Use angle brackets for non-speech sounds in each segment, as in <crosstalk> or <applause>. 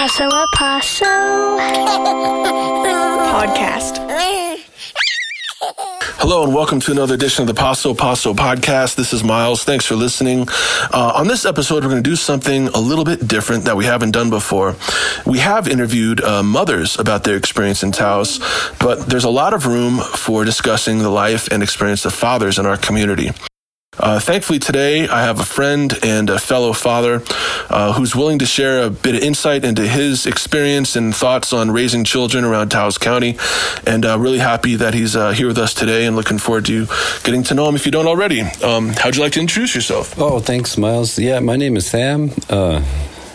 Paso a Paso <laughs> podcast. Hello and welcome to another edition of the Paso Paso podcast. This is Miles. Thanks for listening. Uh, on this episode, we're going to do something a little bit different that we haven't done before. We have interviewed uh, mothers about their experience in Taos, but there's a lot of room for discussing the life and experience of fathers in our community. Uh, thankfully, today I have a friend and a fellow father uh, who's willing to share a bit of insight into his experience and thoughts on raising children around Taos County. And uh, really happy that he's uh, here with us today and looking forward to getting to know him if you don't already. Um, how'd you like to introduce yourself? Oh, thanks, Miles. Yeah, my name is Sam, uh,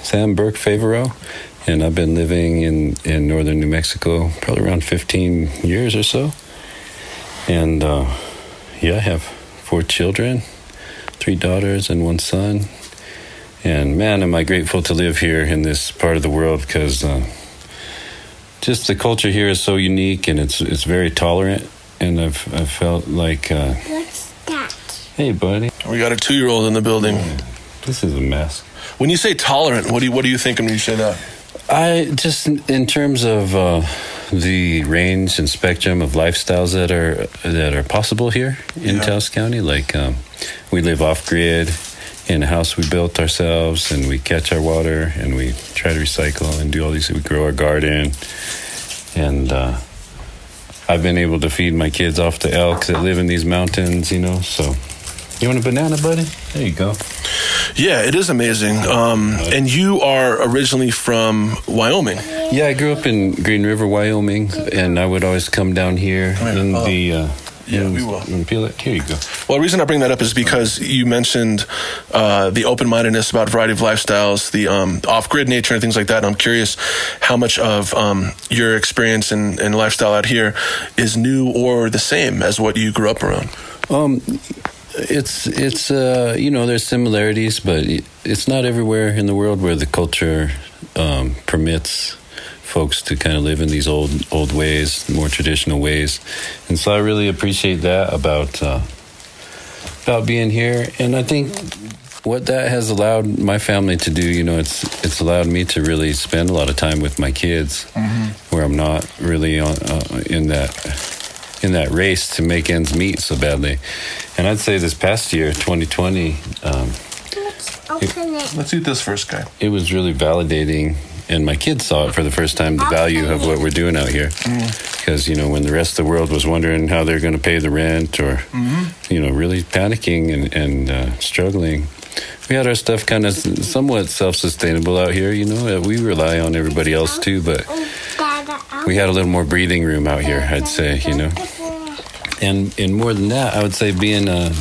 Sam Burke Favero. And I've been living in, in northern New Mexico probably around 15 years or so. And uh, yeah, I have four children three daughters and one son. And man, am I grateful to live here in this part of the world because uh, just the culture here is so unique and it's it's very tolerant. And I've I've felt like. Uh, What's that? hey, buddy. We got a two year old in the building. This is a mess. When you say tolerant, what do you, what do you think when you say that? I just in terms of uh, the range and spectrum of lifestyles that are that are possible here in Yeah. Taos County. Like um, we live off grid in a house we built ourselves, and we catch our water, and we try to recycle and do all these. We grow our garden, and uh, I've been able to feed my kids off the elk that live in these mountains. You know, so. You want a banana, buddy? There you go. Yeah, it is amazing. Um, and you are originally from Wyoming. Yeah, I grew up in Green River, Wyoming, and I would always come down here in oh. the. Uh, Yeah, we will. Peel it. Here you go. Well, the reason I bring that up is because you mentioned uh, the open mindedness about a variety of lifestyles, the um, off grid nature, and things like that. And I'm curious how much of um, your experience and, and lifestyle out here is new or the same as what you grew up around. Um, it's it's uh, you know there's similarities, but it's not everywhere in the world where the culture um, permits folks to kind of live in these old old ways, more traditional ways, and so I really appreciate that about uh, about being here, and I think what that has allowed my family to do, you know, it's it's allowed me to really spend a lot of time with my kids, where I'm not really on, uh, in that in that race to make ends meet so badly. And I'd say this past year, 2020, um, Let's open it. Let's eat this first, guy. it was really validating. And my kids saw it for the first time the value of what we're doing out here. Because, you know, when the rest of the world was wondering how they're going to pay the rent or, you know, really panicking and, and uh, struggling, we had our stuff kind of somewhat self sustainable out here. You know, Uh, we rely on everybody else too, but we had a little more breathing room out here, I'd say, you know. And and more than that, I would say being a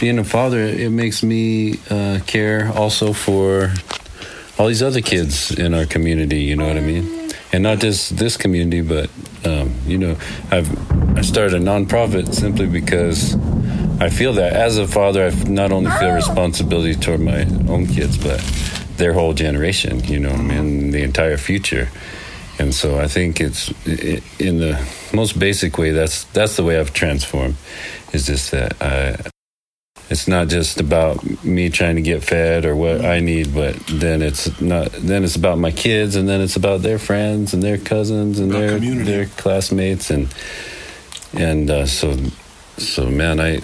being a father, it makes me uh, care also for all these other kids in our community. You know what I mean? And not just this community, but um, you know, I've I started a nonprofit simply because I feel that as a father, I not only feel responsibility toward my own kids, but their whole generation. You know, mean, the entire future. And so I think it's in the most basic way. That's that's the way I've transformed. Is just that I, it's not just about me trying to get fed or what I need, but then it's not. Then it's about my kids, and then it's about their friends and their cousins and About their community. their classmates, and and uh, so so man, I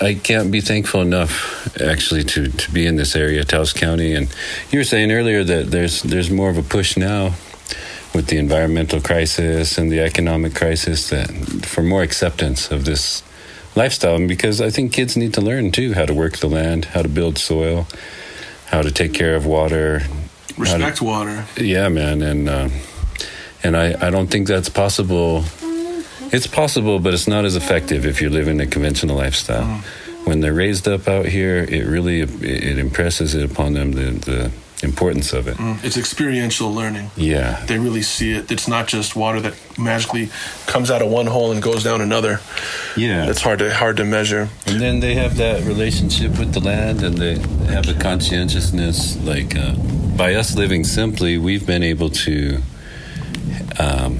I can't be thankful enough actually to to be in this area, Taos County. And you were saying earlier that there's there's more of a push now with the environmental crisis and the economic crisis that for more acceptance of this lifestyle and because I think kids need to learn too how to work the land, how to build soil, how to take care of water. how to- Respect water. yeah, man, and uh, and I, I don't think that's possible. It's possible, but it's not as effective if you're living a conventional lifestyle. When they're raised up out here, it really it impresses it upon them the, the importance of it. It's experiential learning. Yeah, They really see it. It's not just water that magically comes out of one hole and goes down another. yeah. It's hard to hard to measure. And then they have that relationship with the land, and they have a conscientiousness. Like uh, by us living simply, we've been able to um,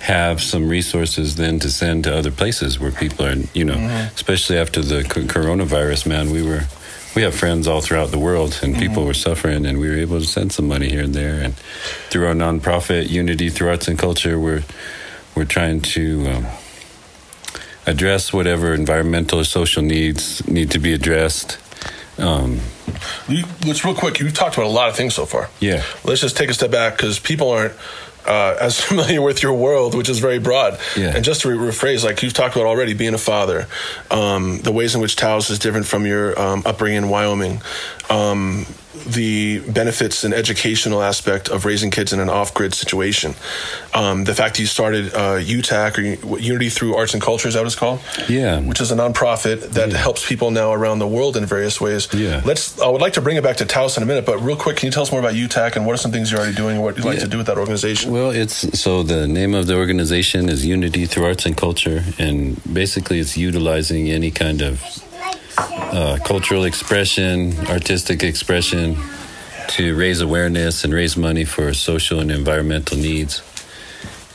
have some resources then to send to other places where people are, you know, especially after the c- coronavirus. Man, we were we have friends all throughout the world, and Mm-hmm. people were suffering, and we were able to send some money here and there. And through our nonprofit, Unity Through Arts and Culture, we're we're trying to um, address whatever environmental or social needs need to be addressed. Um, You, let's real quick. You've talked about a lot of things so far. Yeah. Let's just take a step back because people aren't uh, as <laughs> familiar with your world, which is very broad. Yeah. And just to re- rephrase, like you've talked about already, being a father, um, the ways in which Taos is different from your um, upbringing in Wyoming, um, the benefits and educational aspect of raising kids in an off-grid situation, um, the fact that you started uh, UTAC or Unity Through Arts and Culture, is that what it's called? Yeah. Which is a nonprofit that helps people now around the world in various ways. Yeah. Let's. I would like to bring it back to Taos in a minute, but real quick, can you tell us more about UTAC and what are some things you're already doing and what you'd like Yeah. to do with that organization? Well, it's so the name of the organization is Unity Through Arts and Culture, and basically it's utilizing any kind of uh, cultural expression, artistic expression to raise awareness and raise money for social and environmental needs.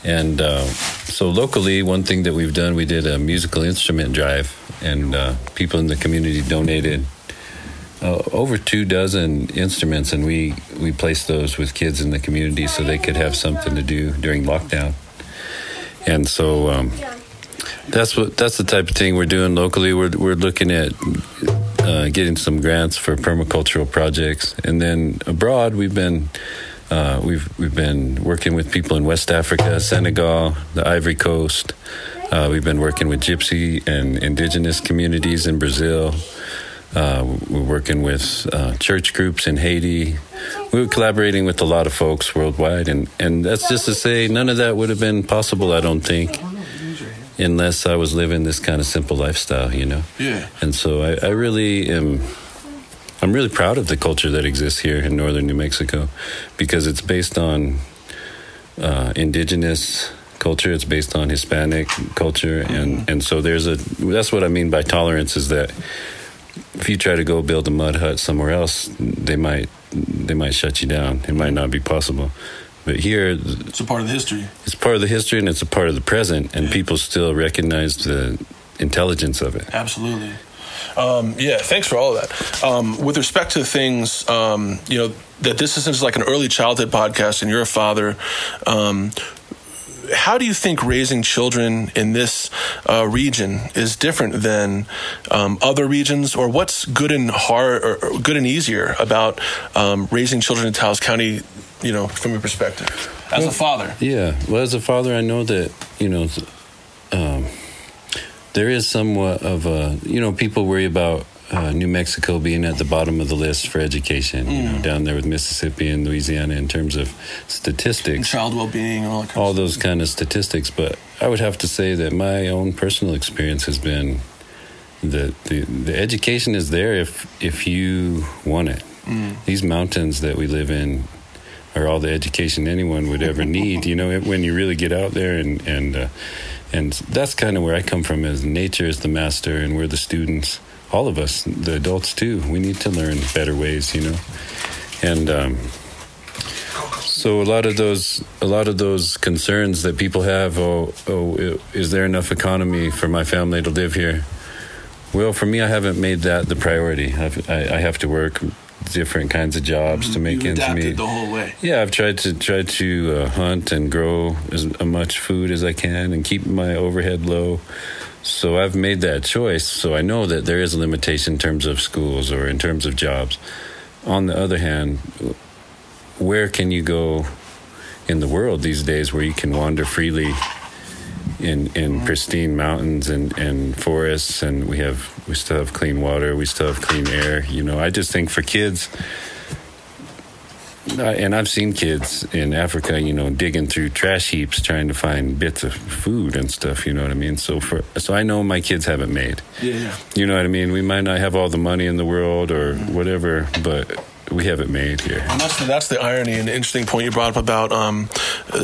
And uh, so locally, one thing that we've done, we did a musical instrument drive, and uh, people in the community donated uh, over two dozen instruments, and we we placed those with kids in the community so they could have something to do during lockdown. And so um, that's what that's the type of thing we're doing locally. We're we're looking at uh, getting some grants for permacultural projects, and then abroad we've been. Uh, we've we've been working with people in West Africa, Senegal, the Ivory Coast. Uh, we've been working with Gypsy and indigenous communities in Brazil. Uh, we're working with uh, church groups in Haiti. We were collaborating with a lot of folks worldwide, and, and that's just to say none of that would have been possible, I don't think, unless I was living this kind of simple lifestyle, you know. Yeah. And so I, I really am. I'm really proud of the culture that exists here in northern New Mexico, because it's based on uh, indigenous culture. It's based on Hispanic culture, and and so there's a. That's what I mean by tolerance is that if you try to go build a mud hut somewhere else, they might they might shut you down. It might not be possible. But here, It's a part of the history. it's part of the history and it's a part of the present, and people still recognize the intelligence of it. Absolutely. Um, yeah, thanks for all of that. Um, with respect to things, um, you know, that this isn't just like an early childhood podcast and you're a father. How do you think raising children in this uh, region is different than um, other regions, or what's good and hard, or, or good and easier about um, raising children in Taos County? You know, from your perspective, as a father. Yeah. Well, as a father, I know that you know um, there is somewhat of a you know people worry about uh, New Mexico being at the bottom of the list for education. You know, down there with Mississippi and Louisiana in terms of statistics. Child well-being and all that. Kind all those kind of statistics, but I would have to say that my own personal experience has been that the the education is there if if you want it. These mountains that we live in are all the education anyone would ever need. You know, when you really get out there and and uh, and that's kind of where I come from. Is nature is the master, and we're the students. All of us, the adults too. We need to learn better ways. You know, and. Um, so a lot of those, a lot of those concerns that people have. Oh, oh, is there enough economy for my family to live here? Well, for me, I haven't made that the priority. I've, I, I have to work different kinds of jobs to make ends meet. the whole way. Yeah, I've tried to try to uh, hunt and grow as much food as I can and keep my overhead low. So I've made that choice. So I know that there is a limitation in terms of schools or in terms of jobs. On the other hand, where can you go in the world these days where you can wander freely in in pristine mountains and, and forests and we have we still have clean water we still have clean air you know i just think for kids I- and I've seen kids in Africa, you know, digging through trash heaps trying to find bits of food and stuff. You know what I mean? So for so I know my kids haven't made. Yeah, yeah. You know what I mean? We might not have all the money in the world or whatever, but we have it made here. And that's the, that's the irony and the interesting point you brought up about um,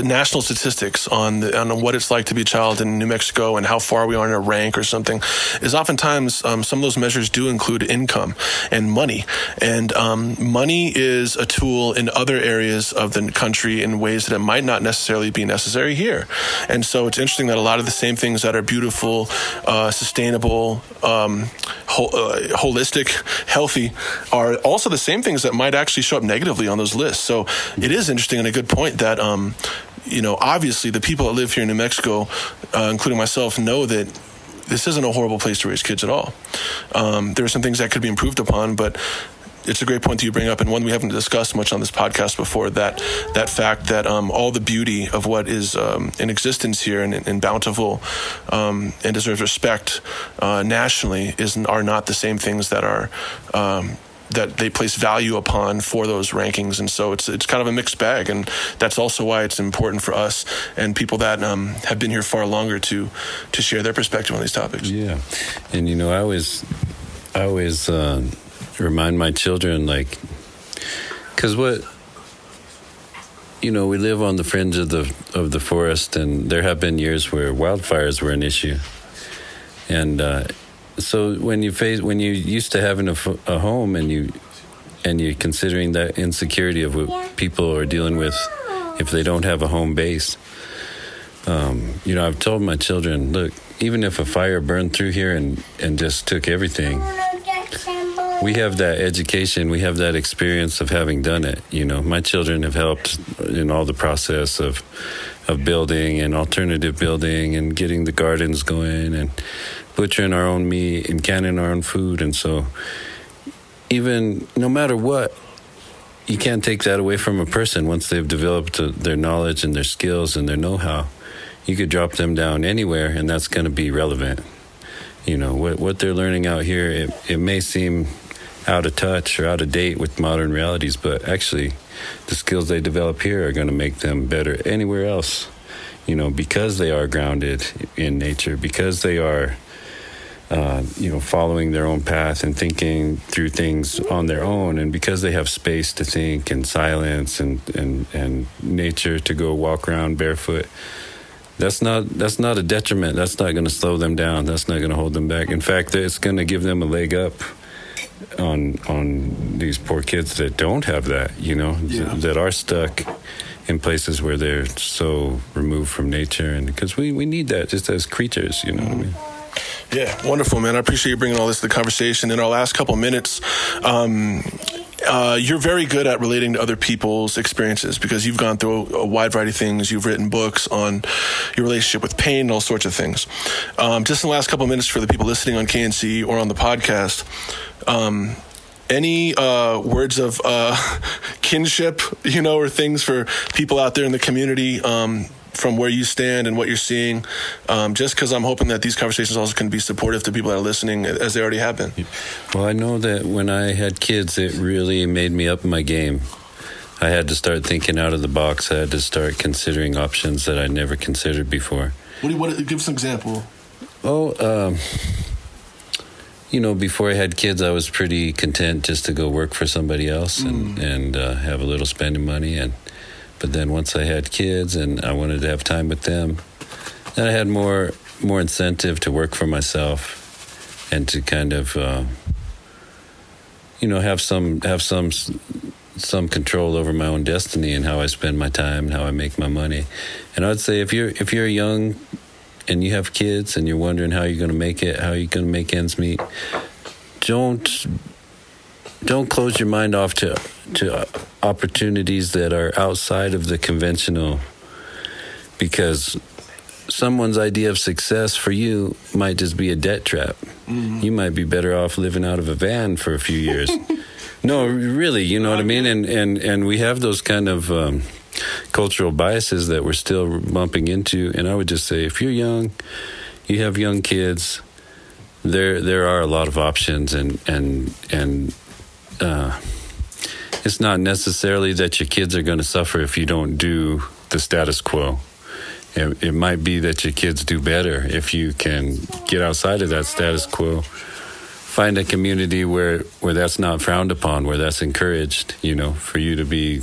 national statistics on the, on what it's like to be a child in New Mexico and how far we are in a rank or something. Is oftentimes um, some of those measures do include income and money, and um, money is a tool in other areas of the country in ways that it might not necessarily be necessary here. And so it's interesting that a lot of the same things that are beautiful, uh, sustainable, um, uh, holistic, healthy are also the same things that might actually show up negatively on those lists. So it is interesting and a good point that, um, you know, obviously the people that live here in New Mexico, uh, including myself, know that this isn't a horrible place to raise kids at all. Um, there are some things that could be improved upon, but it's a great point that you bring up, and one we haven't discussed much on this podcast before. That that fact that um, all the beauty of what is um, in existence here and, and bountiful um, and deserves respect uh, nationally is are not the same things that are. That they place value upon for those rankings, and so it's it's kind of a mixed bag, and that's also why it's important for us and people that um, have been here far longer to to share their perspective on these topics. Yeah, and you know, I always, I always uh, remind my children, like, because what, you know, we live on the fringe of the of the forest, and there have been years where wildfires were an issue, and uh, so when you face when you used to having a home and you and you're considering that insecurity of what people are dealing with if they don't have a home base. Um, you know, I've told my children, look, even if a fire burned through here and, and just took everything, we have that education, we have that experience of having done it. You know, my children have helped in all the process of of building and alternative building and getting the gardens going and butchering our own meat and canning our own food. And so, even no matter what, you can't take that away from a person once they've developed their knowledge and their skills and their know how. You could drop them down anywhere, and that's going to be relevant. You know, what, what they're learning out here, it, it may seem out of touch or out of date with modern realities, but actually, the skills they develop here are going to make them better anywhere else. You know, because they are grounded in nature, because they are uh, you know, following their own path and thinking through things on their own, and because they have space to think and silence and and and nature to go walk around barefoot, that's not that's not a detriment. That's not going to slow them down. That's not going to hold them back. In fact, it's going to give them a leg up on on these poor kids that don't have that. You know, Yeah. that are stuck in places where they're so removed from nature, and because we we need that just as creatures. You know what I mean? Yeah, wonderful, man. I appreciate you bringing all this to the conversation. In our last couple minutes, um, uh, you're very good at relating to other people's experiences because you've gone through a, wide variety of things. You've written books on your relationship with pain and all sorts of things. Um, just in the last couple minutes for the people listening on KNC or on the podcast, um, any uh, words of uh, <laughs> kinship, you know, or things for people out there in the community um, from where you stand and what you're seeing? Um, just because I'm hoping that these conversations also can be supportive to people that are listening, as they already have been. Well, I know that when I had kids, it really made me up my game. I had to start thinking out of the box. I had to start considering options that I never considered before. What do you, what, give us an example. Oh, um, you know, before I had kids, I was pretty content just to go work for somebody else and and uh, have a little spending money. And but then once I had kids and I wanted to have time with them, then I had more more incentive to work for myself and to kind of uh, you know have some have some some control over my own destiny and how I spend my time and how I make my money. And I'd say if you're if you're young and you have kids and you're wondering how you're going to make it, how you're going to make ends meet, don't don't close your mind off to to opportunities that are outside of the conventional because someone's idea of success for you might just be a debt trap. You might be better off living out of a van for a few years. <laughs> no, really, you know what I mean? And and and we have those kind of um, cultural biases that we're still bumping into. And I would just say, if you're young, you have young kids, there there are a lot of options, and and and uh, it's not necessarily that your kids are going to suffer if you don't do the status quo. It, it might be that your kids do better if you can get outside of that status quo find a community where where that's not frowned upon, where that's encouraged. You know, for you to be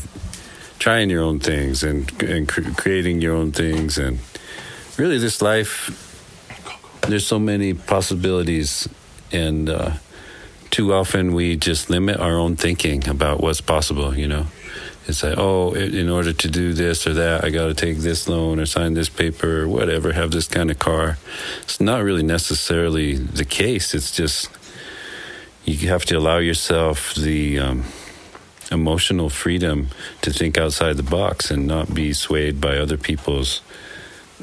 trying your own things and and cr- creating your own things, and really, this life. There's so many possibilities, and uh, too often we just limit our own thinking about what's possible. You know, it's like, oh, in order to do this or that, I got to take this loan or sign this paper or whatever, have this kind of car. It's not really necessarily the case. It's just you have to allow yourself the um, emotional freedom to think outside the box and not be swayed by other people's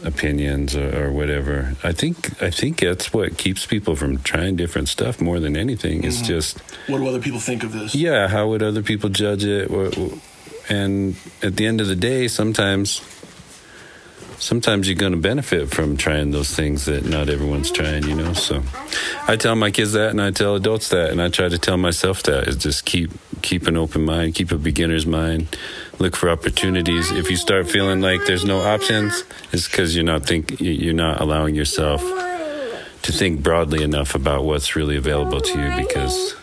opinions or, or, whatever. I think I think that's what keeps people from trying different stuff more than anything. It's mm-hmm. just what do other people think of this? Yeah, how would other people judge it? And at the end of the day, sometimes sometimes you're going to benefit from trying those things that not everyone's trying, you know. So I tell my kids that, and I tell adults that, and I try to tell myself that is just keep keep an open mind, keep a beginner's mind, look for opportunities. If you start feeling like there's no options, it's because you're not think you're not allowing yourself to think broadly enough about what's really available to you because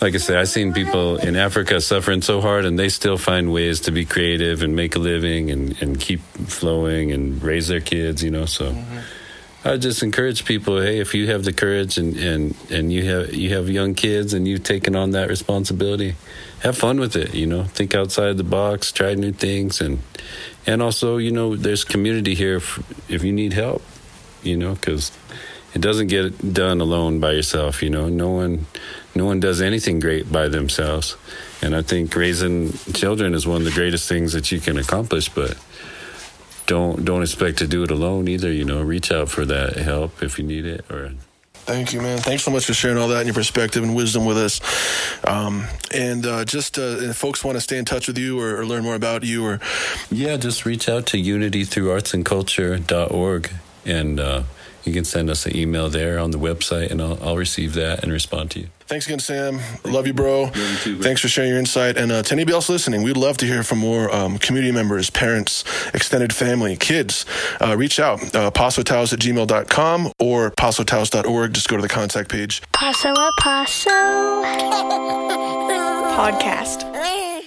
like I say, I've seen people in Africa suffering so hard, and they still find ways to be creative and make a living and, and keep flowing and raise their kids. You know, so mm-hmm. I just encourage people: hey, if you have the courage and, and, and you have you have young kids and you've taken on that responsibility, have fun with it. You know, think outside the box, try new things, and and also, you know, there's community here if, if you need help. You know, because it doesn't get done alone by yourself. You know, no one no one does anything great by themselves. And I think raising children is one of the greatest things that you can accomplish, but don't don't expect to do it alone either, you know, reach out for that help if you need it or Thank you, man. Thanks so much for sharing all that and your perspective and wisdom with us. Um, and uh, just uh, if folks want to stay in touch with you or, or, learn more about you, or yeah, just reach out to unitythroughartsandculture.org and uh, you can send us an email there on the website, and I'll, I'll receive that and respond to you. Thanks again, Sam. Love you, bro. Love you too, bro. Thanks for sharing your insight. And uh, to anybody else listening, we'd love to hear from more um, community members, parents, extended family, kids. Uh, reach out, uh, pasotaos at gmail.com or pasotaos.org. Just go to the contact page. Paso a Paso. <laughs> Podcast.